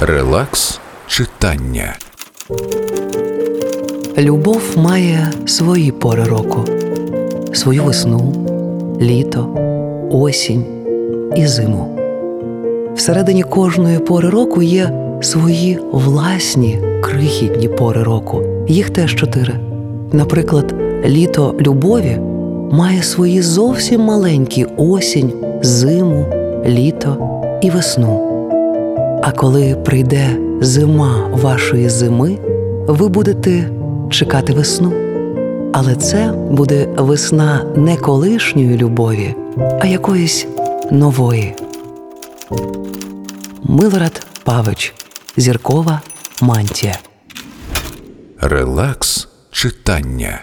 Релакс читання. Любов має свої пори року, свою весну, літо, осінь і зиму. Всередині кожної пори року є свої власні крихітні пори року. Їх теж чотири. Наприклад, літо любові має свої зовсім маленькі осінь, зиму, літо і весну. А коли прийде зима вашої зими, ви будете чекати весну. Але це буде весна не колишньої любові, а якоїсь нової. Милорад Павич. Зіркова мантія. Релакс читання.